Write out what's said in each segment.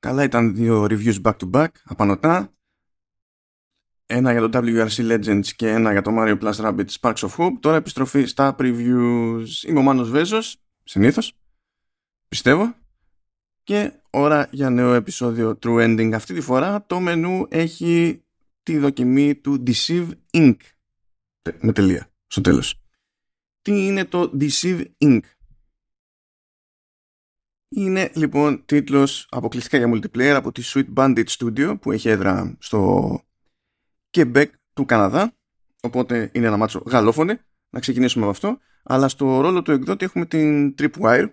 Καλά ήταν δύο reviews back to back, απανοτά. Ένα για το WRC Legends και ένα για το Mario Plus Rabbids Sparks of Hope. Τώρα επιστροφή στα previews. Είμαι ο Μάνος Βέζος, συνήθως, πιστεύω. Και ώρα για νέο επεισόδιο True Ending. Αυτή τη φορά το μενού έχει τη δοκιμή του Deceive Inc. Με τελεία, στο τέλος. Τι είναι το Deceive Inc; Είναι λοιπόν τίτλος αποκλειστικά για multiplayer από τη Sweet Bandit Studio που έχει έδρα στο Quebec του Καναδά. Οπότε είναι ένα μάτσο γαλλόφωνο να ξεκινήσουμε με αυτό. Αλλά στο ρόλο του εκδότη έχουμε την Tripwire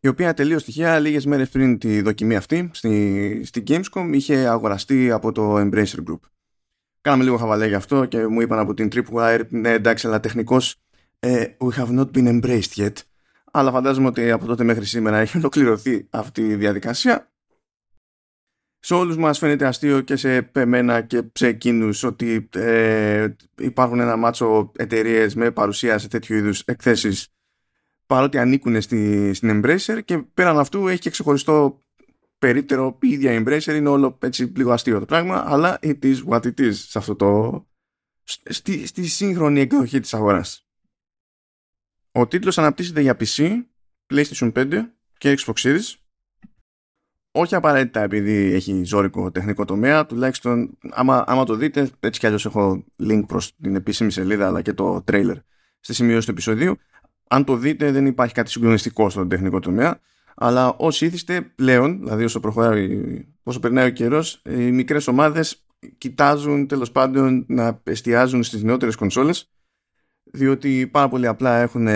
η οποία τελείως στοιχεία λίγες μέρες πριν τη δοκιμή αυτή στη, στη Gamescom είχε αγοραστεί από το Embracer Group. Κάναμε λίγο χαβαλέ γι' αυτό και μου είπαν από την Tripwire ναι εντάξει αλλά τεχνικώς ε, we have not been embraced yet αλλά φαντάζομαι ότι από τότε μέχρι σήμερα έχει ολοκληρωθεί αυτή η διαδικασία. Σε όλους μας φαίνεται αστείο και σε εμένα και σε εκείνους ότι ε, υπάρχουν ένα μάτσο εταιρείες με παρουσία σε τέτοιου είδους εκθέσεις παρότι ανήκουν στη, στην Embracer και πέραν αυτού έχει και ξεχωριστό περίπτερο η ίδια Embracer είναι όλο έτσι λίγο αστείο το πράγμα αλλά it is what it is σε αυτό το, στη, στη σύγχρονη εκδοχή της αγοράς. Ο τίτλος αναπτύσσεται για PC, PlayStation 5 και Xbox Series. Όχι απαραίτητα επειδή έχει ζώρικο τεχνικό τομέα, τουλάχιστον άμα, άμα το δείτε, έτσι κι αλλιώς έχω link προς την επίσημη σελίδα αλλά και το trailer στη σημειώση του επεισοδίου. Αν το δείτε δεν υπάρχει κάτι συγκλονιστικό στον τεχνικό τομέα, αλλά όσοι ήθιστε πλέον, δηλαδή όσο, προχωράει, όσο περνάει ο καιρός, οι μικρές ομάδες κοιτάζουν τέλος πάντων να εστιάζουν στις νεότερες κονσόλες διότι πάρα πολύ απλά έχουν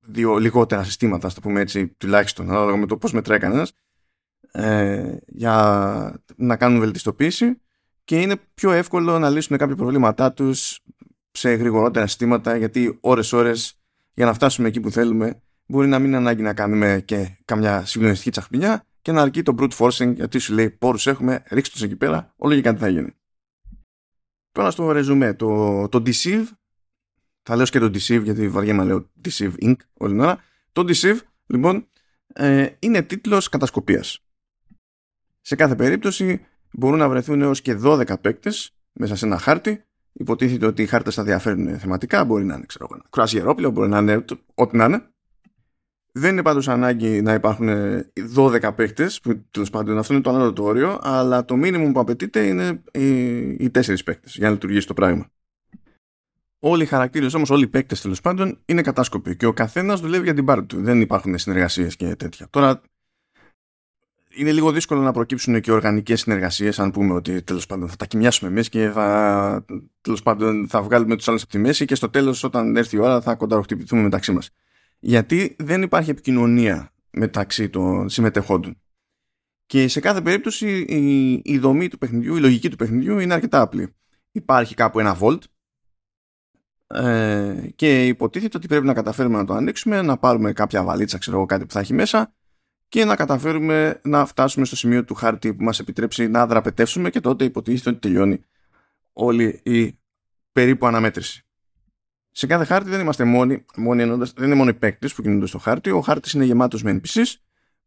δύο λιγότερα συστήματα, το πούμε έτσι, τουλάχιστον ανάλογα με το πώς μετράει κανένας, ε, για να κάνουν βελτιστοποίηση και είναι πιο εύκολο να λύσουν κάποια προβλήματά τους σε γρηγορότερα συστήματα γιατί ώρες-ώρες για να φτάσουμε εκεί που θέλουμε μπορεί να μην είναι ανάγκη να κάνουμε και καμιά συγκλονιστική τσαχπινιά και να αρκεί το brute forcing γιατί σου λέει πόρους έχουμε, ρίξτε τους εκεί πέρα, όλο και κάτι θα γίνει. Τώρα στο ρεζουμέ, το, το Deceive θα λέω και το Deceive γιατί βαριέμαι να λέω Deceive Inc. όλη την ώρα. Το Deceive, λοιπόν, ε, είναι τίτλος κατασκοπίας. Σε κάθε περίπτωση μπορούν να βρεθούν έως και 12 παίκτες μέσα σε ένα χάρτη. Υποτίθεται ότι οι χάρτες θα διαφέρουν θεματικά. Μπορεί να είναι, ξέρω εγώ, μπορεί να είναι ό,τι να είναι. Δεν είναι πάντως ανάγκη να υπάρχουν 12 παίκτες, που τέλος πάντων αυτό είναι το ανώτατο όριο, αλλά το μήνυμο που απαιτείται είναι οι, οι 4 παίκτες για να λειτουργήσει το πράγμα. Όλοι οι χαρακτήρες όμως, όλοι οι παίκτες τέλος πάντων είναι κατάσκοποι και ο καθένας δουλεύει για την πάρτη του. Δεν υπάρχουν συνεργασίες και τέτοια. Τώρα είναι λίγο δύσκολο να προκύψουν και οργανικές συνεργασίες, αν πούμε ότι τέλος πάντων θα τα κοιμιάσουμε εμείς και θα, τέλος πάντων, θα βγάλουμε τους άλλους από τη μέση και στο τέλος, όταν έρθει η ώρα, θα κονταροχτυπηθούμε μεταξύ μας. Γιατί δεν υπάρχει επικοινωνία μεταξύ των συμμετεχόντων. Και σε κάθε περίπτωση η, η δομή του παιχνιδιού, η λογική του παιχνιδιού είναι αρκετά απλή. Υπάρχει κάπου ένα vault ε, και υποτίθεται ότι πρέπει να καταφέρουμε να το ανοίξουμε, να πάρουμε κάποια βαλίτσα, ξέρω εγώ, κάτι που θα έχει μέσα και να καταφέρουμε να φτάσουμε στο σημείο του χάρτη που μας επιτρέψει να δραπετεύσουμε και τότε υποτίθεται ότι τελειώνει όλη η περίπου αναμέτρηση. Σε κάθε χάρτη δεν είμαστε μόνοι, μόνοι ενώντας, δεν είναι μόνο οι παίκτες που κινούνται στο χάρτη, ο χάρτης είναι γεμάτος με NPCs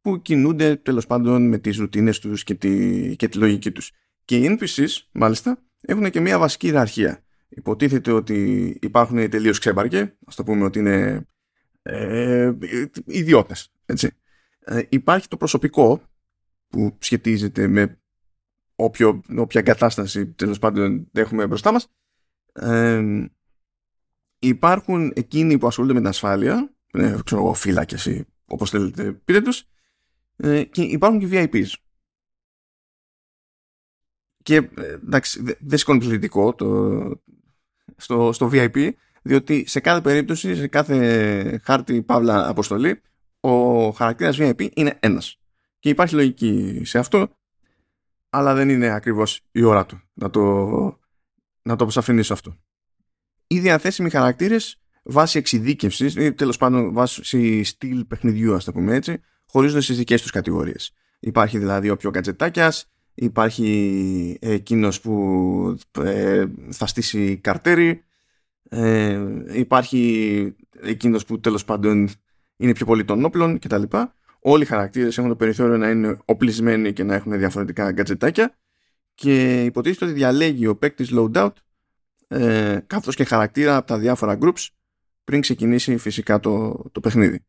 που κινούνται τέλος πάντων με τις ρουτίνες τους και τη, και τη λογική τους. Και οι NPCs, μάλιστα, έχουν και μια βασική ιεραρχία υποτίθεται ότι υπάρχουν τελείως ξέμπαρκε, ας το πούμε ότι είναι ε, ιδιώτες, έτσι. Ε, υπάρχει το προσωπικό που σχετίζεται με όποιο, όποια κατάσταση τέλος πάντων έχουμε μπροστά μας. Ε, υπάρχουν εκείνοι που ασχολούνται με την ασφάλεια, ε, ξέρω εγώ, φύλακες ή όπως θέλετε πείτε τους, ε, και υπάρχουν και VIPs. Και ε, εντάξει, δεν σηκώνει πληθυντικό το, στο, στο VIP, διότι σε κάθε περίπτωση, σε κάθε χάρτη παύλα αποστολή, ο χαρακτήρας VIP είναι ένας. Και υπάρχει λογική σε αυτό, αλλά δεν είναι ακριβώς η ώρα του να το, να το αποσαφηνίσω αυτό. Οι διαθέσιμοι χαρακτήρες βάσει εξειδίκευσης, ή τέλος πάντων βάσει στυλ παιχνιδιού, ας το πούμε έτσι, χωρίζονται στις δικές τους κατηγορίες. Υπάρχει δηλαδή ο πιο κατζετάκια, υπάρχει εκείνος που ε, θα στήσει καρτέρι ε, υπάρχει εκείνος που τέλος πάντων είναι πιο πολύ των όπλων κτλ. όλοι οι χαρακτήρες έχουν το περιθώριο να είναι οπλισμένοι και να έχουν διαφορετικά γκατζετάκια και υποτίθεται ότι διαλέγει ο παίκτης loadout ε, καθώς και χαρακτήρα από τα διάφορα groups πριν ξεκινήσει φυσικά το, το παιχνίδι.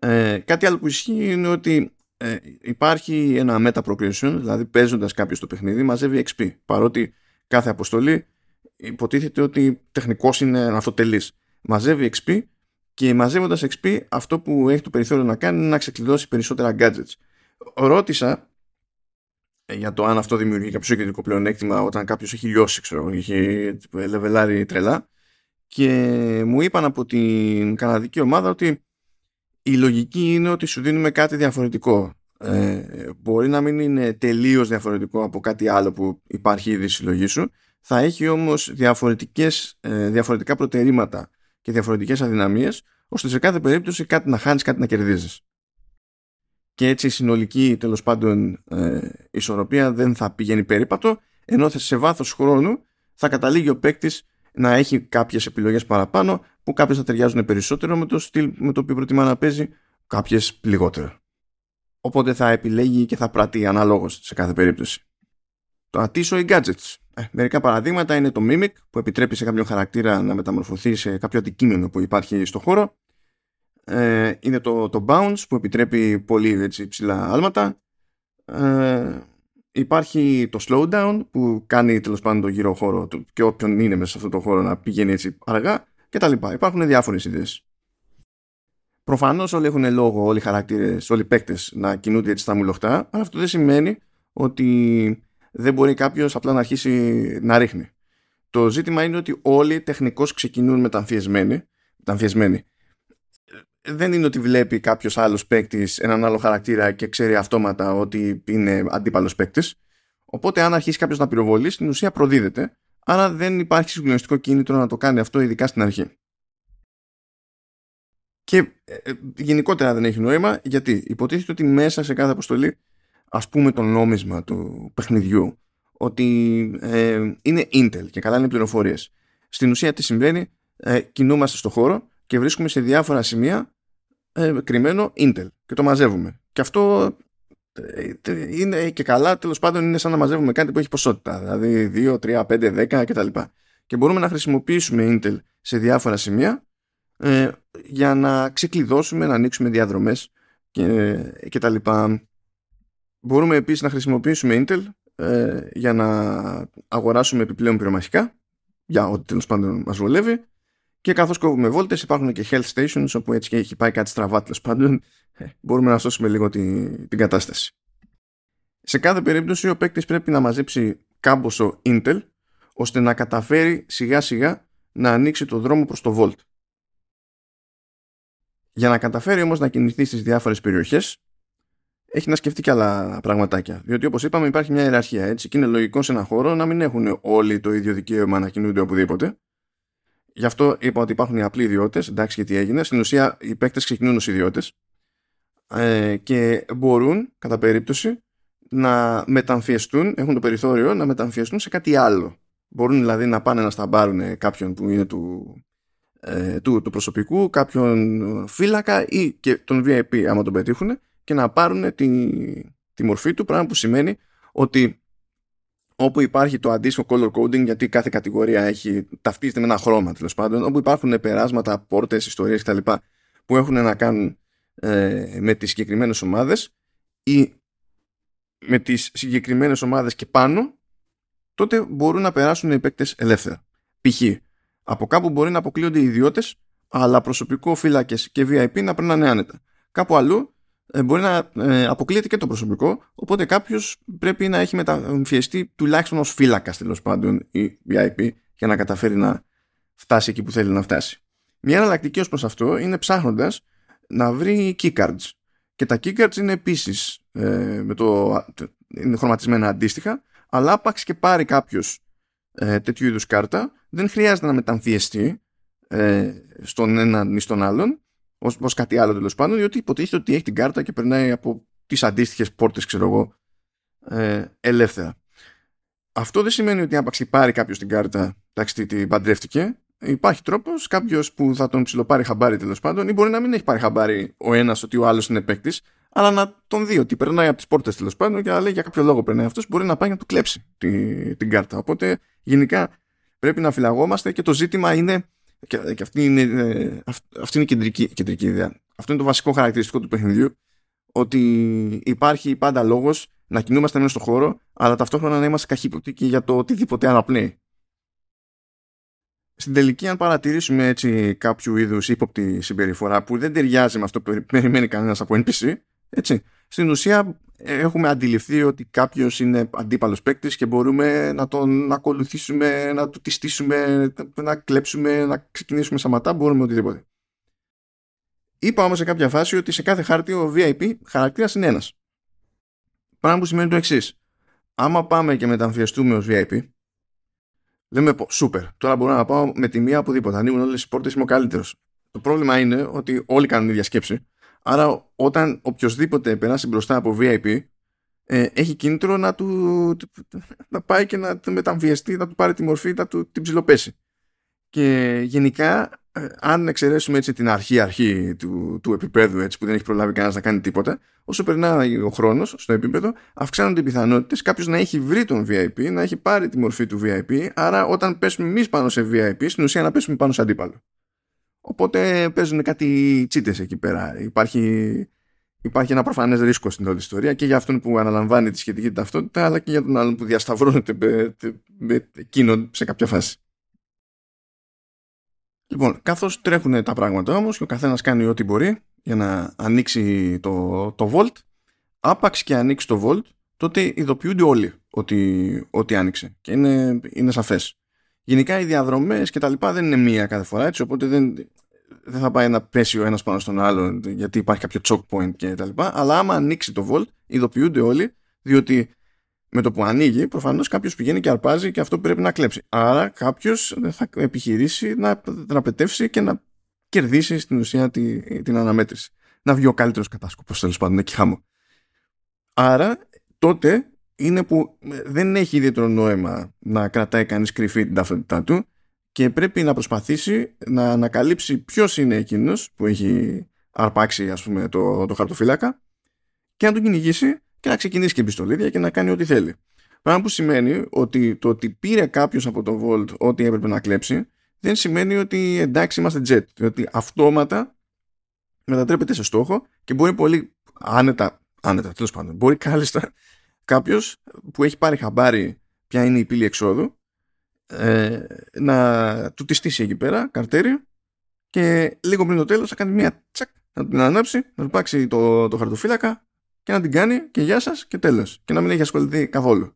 Ε, κάτι άλλο που ισχύει είναι ότι ε, υπάρχει ένα meta progression, δηλαδή παίζοντας κάποιος το παιχνίδι μαζεύει XP, παρότι κάθε αποστολή υποτίθεται ότι τεχνικός είναι αυτοτελής. Μαζεύει XP και μαζεύοντας XP αυτό που έχει το περιθώριο να κάνει είναι να ξεκλειδώσει περισσότερα gadgets. Ρώτησα ε, για το αν αυτό δημιουργεί κάποιο συγκεκριτικό πλεονέκτημα όταν κάποιος έχει λιώσει, ξέρω, έχει λεβελάρει τρελά. Και μου είπαν από την καναδική ομάδα ότι η λογική είναι ότι σου δίνουμε κάτι διαφορετικό. Ε, μπορεί να μην είναι τελείως διαφορετικό από κάτι άλλο που υπάρχει ήδη στη συλλογή σου. Θα έχει όμως ε, διαφορετικά προτερήματα και διαφορετικές αδυναμίες, ώστε σε κάθε περίπτωση κάτι να χάνεις, κάτι να κερδίζεις και έτσι η συνολική τέλος πάντων ε, ισορροπία δεν θα πηγαίνει περίπατο ενώ σε βάθος χρόνου θα καταλήγει ο παίκτης να έχει κάποιες επιλογές παραπάνω που κάποιες θα ταιριάζουν περισσότερο με το στυλ με το οποίο προτιμά να παίζει κάποιες λιγότερο. Οπότε θα επιλέγει και θα πράττει αναλόγως σε κάθε περίπτωση. Το ατίσο οι gadgets. Ε, μερικά παραδείγματα είναι το Mimic που επιτρέπει σε κάποιον χαρακτήρα να μεταμορφωθεί σε κάποιο αντικείμενο που υπάρχει στο χώρο ε, είναι το, το bounce που επιτρέπει πολύ έτσι, ψηλά άλματα ε, υπάρχει το slowdown που κάνει τέλος πάντων το γύρο χώρο και όποιον είναι μέσα σε αυτό το χώρο να πηγαίνει έτσι αργά και τα λοιπά. Υπάρχουν διάφορες ιδέες. Προφανώς όλοι έχουν λόγο, όλοι οι χαρακτήρες, όλοι οι παίκτες να κινούνται έτσι στα μουλοχτά, αλλά αυτό δεν σημαίνει ότι δεν μπορεί κάποιος απλά να αρχίσει να ρίχνει. Το ζήτημα είναι ότι όλοι τεχνικώς ξεκινούν μεταμφιεσμένοι, μεταμφιεσμένοι δεν είναι ότι βλέπει κάποιος άλλος παίκτης έναν άλλο χαρακτήρα και ξέρει αυτόματα ότι είναι αντίπαλος παίκτης. Οπότε, αν αρχίσει κάποιος να πυροβολεί, στην ουσία προδίδεται. Άρα δεν υπάρχει συγκλονιστικό κίνητρο να το κάνει αυτό, ειδικά στην αρχή. Και ε, ε, γενικότερα δεν έχει νόημα γιατί υποτίθεται ότι μέσα σε κάθε αποστολή, ας πούμε, το νόμισμα του παιχνιδιού, ότι ε, είναι Intel και καλά είναι πληροφορίες. Στην ουσία, τι συμβαίνει, ε, κινούμαστε στο χώρο και βρίσκουμε σε διάφορα σημεία ε, κρυμμένο Intel και το μαζεύουμε. Και αυτό ε, είναι και καλά, τέλος πάντων είναι σαν να μαζεύουμε κάτι που έχει ποσότητα, δηλαδή 2, 3, 5, 10 κτλ. Και μπορούμε να χρησιμοποιήσουμε Intel σε διάφορα σημεία ε, για να ξεκλειδώσουμε, να ανοίξουμε διαδρομές και, και τα λοιπά. Μπορούμε επίσης να χρησιμοποιήσουμε Intel ε, για να αγοράσουμε επιπλέον πυρομαχικά για ό,τι τέλος πάντων μας βολεύει και καθώς κόβουμε βόλτες, υπάρχουν και health stations, όπου έτσι και έχει πάει κάτι στραβά τέλος πάντων, ε, μπορούμε να σώσουμε λίγο την, την κατάσταση. Σε κάθε περίπτωση, ο παίκτης πρέπει να μαζέψει κάμποσο Intel, ώστε να καταφέρει σιγά σιγά να ανοίξει το δρόμο προς το Volt. Για να καταφέρει όμως να κινηθεί στις διάφορες περιοχές, έχει να σκεφτεί και άλλα πραγματάκια. Διότι όπως είπαμε υπάρχει μια ιεραρχία έτσι και είναι λογικό σε ένα χώρο να μην έχουν όλοι το ίδιο δικαίωμα να κινούνται οπουδήποτε Γι' αυτό είπα ότι υπάρχουν οι απλοί ιδιώτες. Εντάξει, γιατί έγινε. Στην ουσία, οι παίκτες ξεκινούν ως ιδιώτες ε, και μπορούν, κατά περίπτωση, να μεταμφιεστούν, έχουν το περιθώριο να μεταμφιεστούν σε κάτι άλλο. Μπορούν δηλαδή να πάνε να σταμπάρουν κάποιον που είναι του, ε, του, του προσωπικού, κάποιον φύλακα ή και τον VIP άμα τον πετύχουν και να πάρουν τη, τη μορφή του, πράγμα που σημαίνει ότι όπου υπάρχει το αντίστοιχο color coding, γιατί κάθε κατηγορία έχει, ταυτίζεται με ένα χρώμα τέλος πάντων, όπου υπάρχουν περάσματα, πόρτες, ιστορίες κτλ. που έχουν να κάνουν ε, με τις συγκεκριμένες ομάδες ή με τις συγκεκριμένες ομάδες και πάνω, τότε μπορούν να περάσουν οι παίκτες ελεύθερα. Π.χ. από κάπου μπορεί να αποκλείονται οι ιδιώτες, αλλά προσωπικό φύλακες και VIP να περνάνε άνετα. Κάπου αλλού ε, μπορεί να ε, αποκλείεται και το προσωπικό, οπότε κάποιος πρέπει να έχει μεταμφιεστεί τουλάχιστον ως φύλακας τέλος πάντων η VIP για να καταφέρει να φτάσει εκεί που θέλει να φτάσει. Μια εναλλακτική ως προς αυτό είναι ψάχνοντας να βρει keycards. Και τα keycards είναι επίσης ε, με το, είναι χρωματισμένα αντίστοιχα, αλλά άπαξ και πάρει κάποιος ε, τέτοιου είδους κάρτα, δεν χρειάζεται να μεταμφιεστεί ε, στον έναν ή στον άλλον ως, ως κάτι άλλο τέλος πάντων, διότι υποτίθεται ότι έχει την κάρτα και περνάει από τις αντίστοιχες πόρτες, ξέρω εγώ, ε, ελεύθερα. Αυτό δεν σημαίνει ότι άπαξ πάρει κάποιος την κάρτα, εντάξει, την παντρεύτηκε. Υπάρχει τρόπος, κάποιος που θα τον ψιλοπάρει χαμπάρι τέλος πάντων, ή μπορεί να μην έχει πάρει χαμπάρι ο ένας ότι ο άλλος είναι παίκτης, αλλά να τον δει ότι περνάει από τις πόρτες τέλος πάντων και να λέει για κάποιο λόγο περνάει αυτός, μπορεί να πάει να του κλέψει τη, την κάρτα. Οπότε γενικά πρέπει να φυλαγόμαστε και το ζήτημα είναι. Και, και αυτή είναι, ε, αυτή είναι η κεντρική, κεντρική ιδέα. Αυτό είναι το βασικό χαρακτηριστικό του παιχνιδιού. Ότι υπάρχει πάντα λόγος να κινούμαστε μέσα στον χώρο, αλλά ταυτόχρονα να είμαστε καχύποπτοι και για το οτιδήποτε αναπνέει. Στην τελική, αν παρατηρήσουμε έτσι κάποιο είδους ύποπτη συμπεριφορά που δεν ταιριάζει με αυτό που περιμένει κανένας από NPC, έτσι, στην ουσία έχουμε αντιληφθεί ότι κάποιος είναι αντίπαλος παίκτης και μπορούμε να τον ακολουθήσουμε, να του τη στήσουμε, να κλέψουμε, να ξεκινήσουμε σαματά, μπορούμε οτιδήποτε. Είπα όμως σε κάποια φάση ότι σε κάθε χάρτη ο VIP χαρακτήρας είναι ένας. Πράγμα που σημαίνει το εξής. Άμα πάμε και μεταμφιεστούμε ως VIP, λέμε σούπερ. Τώρα μπορώ να πάω με τη μία οπουδήποτε. Ανοίγουν όλες τις πόρτες, είμαι ο καλύτερος. Το πρόβλημα είναι ότι όλοι κάνουν ίδια σκέψη. Άρα, όταν οποιοδήποτε περάσει μπροστά από VIP, ε, έχει κίνητρο να, του, να πάει και να μεταμφιεστεί, να του πάρει τη μορφή, να του την ψηλοπέσει. Και γενικά ε, αν εξαιρέσουμε έτσι την αρχή-αρχή του, του επίπεδου έτσι, που δεν έχει προλάβει κανένας να κάνει τίποτα, όσο περνάει ο χρόνος στο επίπεδο, αυξάνονται οι πιθανότητες κάποιος να έχει βρει τον VIP, να έχει πάρει τη μορφή του VIP, άρα όταν πέσουμε εμείς πάνω σε VIP, στην ουσία να πέσουμε πάνω σε αντίπαλο. Οπότε παίζουν κάτι τσίτες εκεί πέρα. Υπάρχει, υπάρχει ένα προφανές ρίσκο στην όλη ιστορία και για αυτόν που αναλαμβάνει τη σχετική ταυτότητα, αλλά και για τον άλλον που διασταυρώνεται με, με εκείνον σε κάποια φάση. Λοιπόν, καθώς τρέχουν τα πράγματα όμως και ο καθένας κάνει ό,τι μπορεί για να ανοίξει το, το Vault, άπαξ και ανοίξει το Vault, τότε ειδοποιούνται όλοι ότι, ότι άνοιξε και είναι, είναι σαφές. Γενικά οι διαδρομές και τα λοιπά δεν είναι μία κάθε φορά έτσι, οπότε δεν, δεν θα πάει να πέσει ο ένας πάνω στον άλλον γιατί υπάρχει κάποιο choke point και τα λοιπά, αλλά άμα ανοίξει το Vault ειδοποιούνται όλοι διότι με το που ανοίγει, προφανώς κάποιος πηγαίνει και αρπάζει και αυτό πρέπει να κλέψει. Άρα κάποιος θα επιχειρήσει να δραπετεύσει και να κερδίσει στην ουσία τη, την αναμέτρηση. Να βγει ο καλύτερος κατάσκοπος, τέλος πάντων, εκεί χάμω. Άρα τότε είναι που δεν έχει ιδιαίτερο νόημα να κρατάει κανείς κρυφή την ταυτότητά του και πρέπει να προσπαθήσει να ανακαλύψει ποιος είναι εκείνος που έχει αρπάξει ας πούμε το, το χαρτοφύλακα και να τον κυνηγήσει και να ξεκινήσει και επιστολίδια και να κάνει ό,τι θέλει. Πράγμα που σημαίνει ότι το ότι πήρε κάποιος από το Vault ό,τι έπρεπε να κλέψει δεν σημαίνει ότι εντάξει είμαστε jet. Διότι αυτόματα μετατρέπεται σε στόχο και μπορεί πολύ άνετα, άνετα τέλος πάντων, μπορεί κάλλιστα κάποιος που έχει πάρει χαμπάρι ποια είναι η πύλη εξόδου ε, να του τη στήσει εκεί πέρα καρτέρι και λίγο πριν το τέλος θα κάνει μια τσακ να την ανάψει, να του πάξει το, το χαρτοφύλακα και να την κάνει και γεια σας και τέλος. Και να μην έχει ασχοληθεί καθόλου.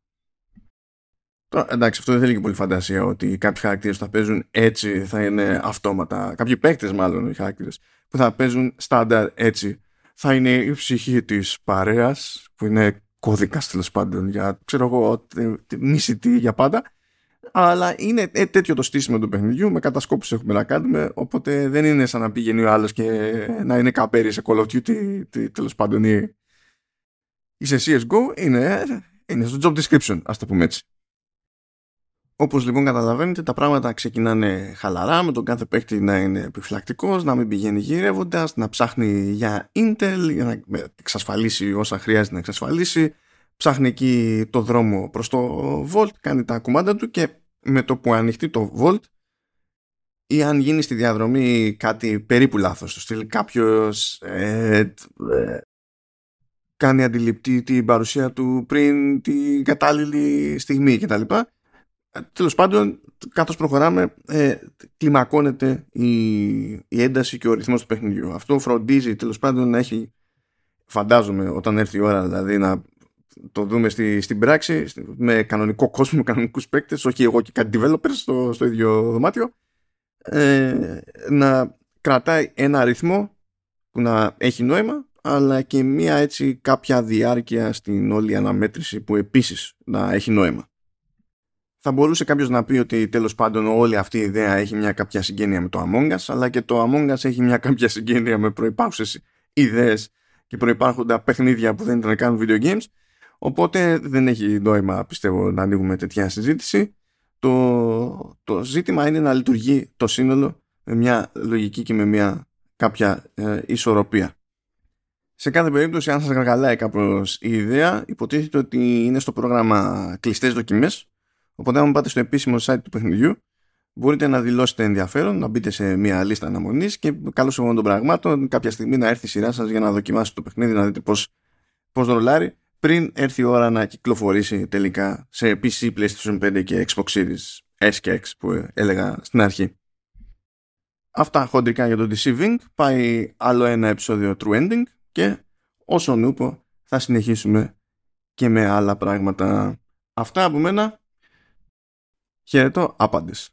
Τώρα, εντάξει, αυτό δεν θέλει και πολύ φαντασία ότι κάποιοι χαρακτήρες που θα παίζουν έτσι θα είναι αυτόματα. Κάποιοι παίκτες, μάλλον, οι χαρακτήρες που θα παίζουν στάνταρ έτσι θα είναι η ψυχή της παρέας, που είναι κώδικας τέλος πάντων για ξέρω εγώ, μισητή για πάντα. Αλλά είναι ε, τέτοιο το στήσιμο του παιχνιδιού, με κατασκόπους έχουμε να κάνουμε. Οπότε δεν είναι σαν να πηγαίνει ο άλλος και να είναι καπέρι σε Call of Duty, τέλος πάντων, ή σε CSGO είναι, είναι στο job description, ας το πούμε έτσι. Όπως λοιπόν καταλαβαίνετε τα πράγματα ξεκινάνε χαλαρά με τον κάθε παίκτη να είναι επιφυλακτικός, να μην πηγαίνει γυρεύοντας, να ψάχνει για Intel για να εξασφαλίσει όσα χρειάζεται να εξασφαλίσει. Ψάχνει εκεί το δρόμο προς το Volt, κάνει τα κουμάντα του και με το που ανοιχτεί το Volt ή αν γίνει στη διαδρομή κάτι περίπου λάθος, το στυλ κάποιος ε, ε, κάνει αντιληπτή την παρουσία του πριν την κατάλληλη στιγμή κτλ. Τέλος πάντων, καθώ προχωράμε, ε, κλιμακώνεται η, η ένταση και ο ρυθμός του παιχνιδιού. Αυτό φροντίζει τέλος πάντων να έχει, φαντάζομαι, όταν έρθει η ώρα δηλαδή να το δούμε στη, στην πράξη, με κανονικό κόσμο, με κανονικούς παίκτες, όχι εγώ και κάτι developers στο, στο ίδιο δωμάτιο, ε, να κρατάει ένα ρυθμό που να έχει νόημα αλλά και μία έτσι κάποια διάρκεια στην όλη αναμέτρηση που επίσης να έχει νόημα. Θα μπορούσε κάποιος να πει ότι τέλος πάντων όλη αυτή η ιδέα έχει μια κάποια συγγένεια με το Among Us, αλλά και το Among Us έχει μια κάποια συγγένεια με προϋπάρχουσες ιδέες και προϋπάρχοντα παιχνίδια που δεν ήταν καν video games, οπότε δεν έχει νόημα πιστεύω να ανοίγουμε τέτοια συζήτηση. Το, το ζήτημα είναι να λειτουργεί το σύνολο με μια λογική και με μια κάποια ε, ισορροπία. Σε κάθε περίπτωση, αν σας γαργαλάει κάπως η ιδέα, υποτίθεται ότι είναι στο πρόγραμμα κλειστές δοκιμές, οπότε αν πάτε στο επίσημο site του παιχνιδιού, μπορείτε να δηλώσετε ενδιαφέρον, να μπείτε σε μια λίστα αναμονής και καλώ εγώ των πραγμάτων κάποια στιγμή να έρθει η σειρά σας για να δοκιμάσετε το παιχνίδι, να δείτε πώς πώς ρολάρει, πριν έρθει η ώρα να κυκλοφορήσει τελικά σε PC, PlayStation 5 και Xbox Series S και X που έλεγα στην αρχή. Αυτά χοντρικά για το DC Vink. Πάει άλλο ένα επεισόδιο True Ending και όσο νούπο θα συνεχίσουμε και με άλλα πράγματα. Αυτά από μένα. Χαιρετώ άπαντες.